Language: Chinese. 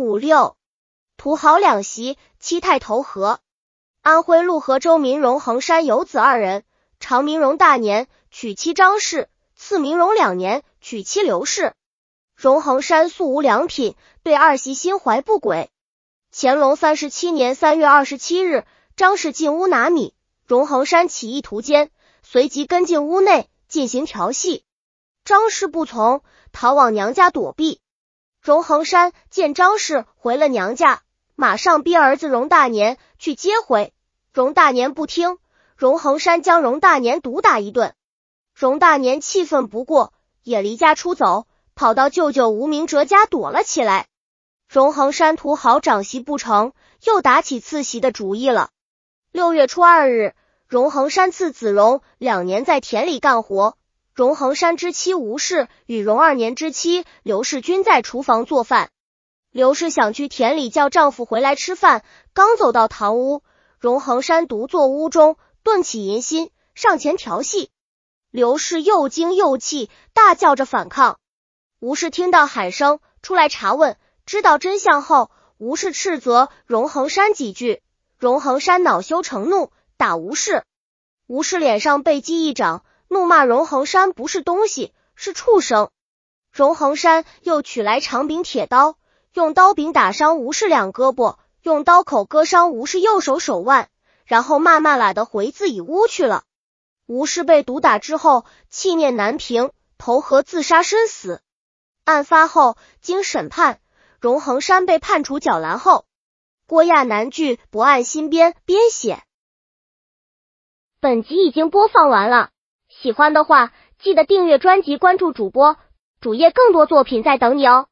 五六，土豪两席，七太投河。安徽陆河州民荣衡山有子二人，长明荣大年，娶妻张氏；次明荣两年，娶妻刘氏。荣衡山素无良品，对二媳心怀不轨。乾隆三十七年三月二十七日，张氏进屋拿米，荣衡山起意图奸，随即跟进屋内进行调戏。张氏不从，逃往娘家躲避。荣恒山见张氏回了娘家，马上逼儿子荣大年去接回。荣大年不听，荣恒山将荣大年毒打一顿。荣大年气愤不过，也离家出走，跑到舅舅吴明哲家躲了起来。荣恒山图好长媳不成，又打起次媳的主意了。六月初二日，荣恒山赐子荣两年在田里干活。荣恒山之妻吴氏与荣二年之妻刘氏均在厨房做饭。刘氏想去田里叫丈夫回来吃饭，刚走到堂屋，荣恒山独坐屋中，顿起淫心，上前调戏。刘氏又惊又气，大叫着反抗。吴氏听到喊声，出来查问，知道真相后，吴氏斥责荣恒山几句，荣恒山恼羞成怒，打吴氏。吴氏脸上被击一掌。怒骂荣恒山不是东西，是畜生。荣恒山又取来长柄铁刀，用刀柄打伤吴氏两胳膊，用刀口割伤吴氏右手手腕，然后骂骂咧的回自己屋去了。吴氏被毒打之后，气念难平，投河自杀身死。案发后，经审判，荣恒山被判处绞栏后。郭亚南剧不按新编编写。本集已经播放完了。喜欢的话，记得订阅专辑，关注主播主页，更多作品在等你哦。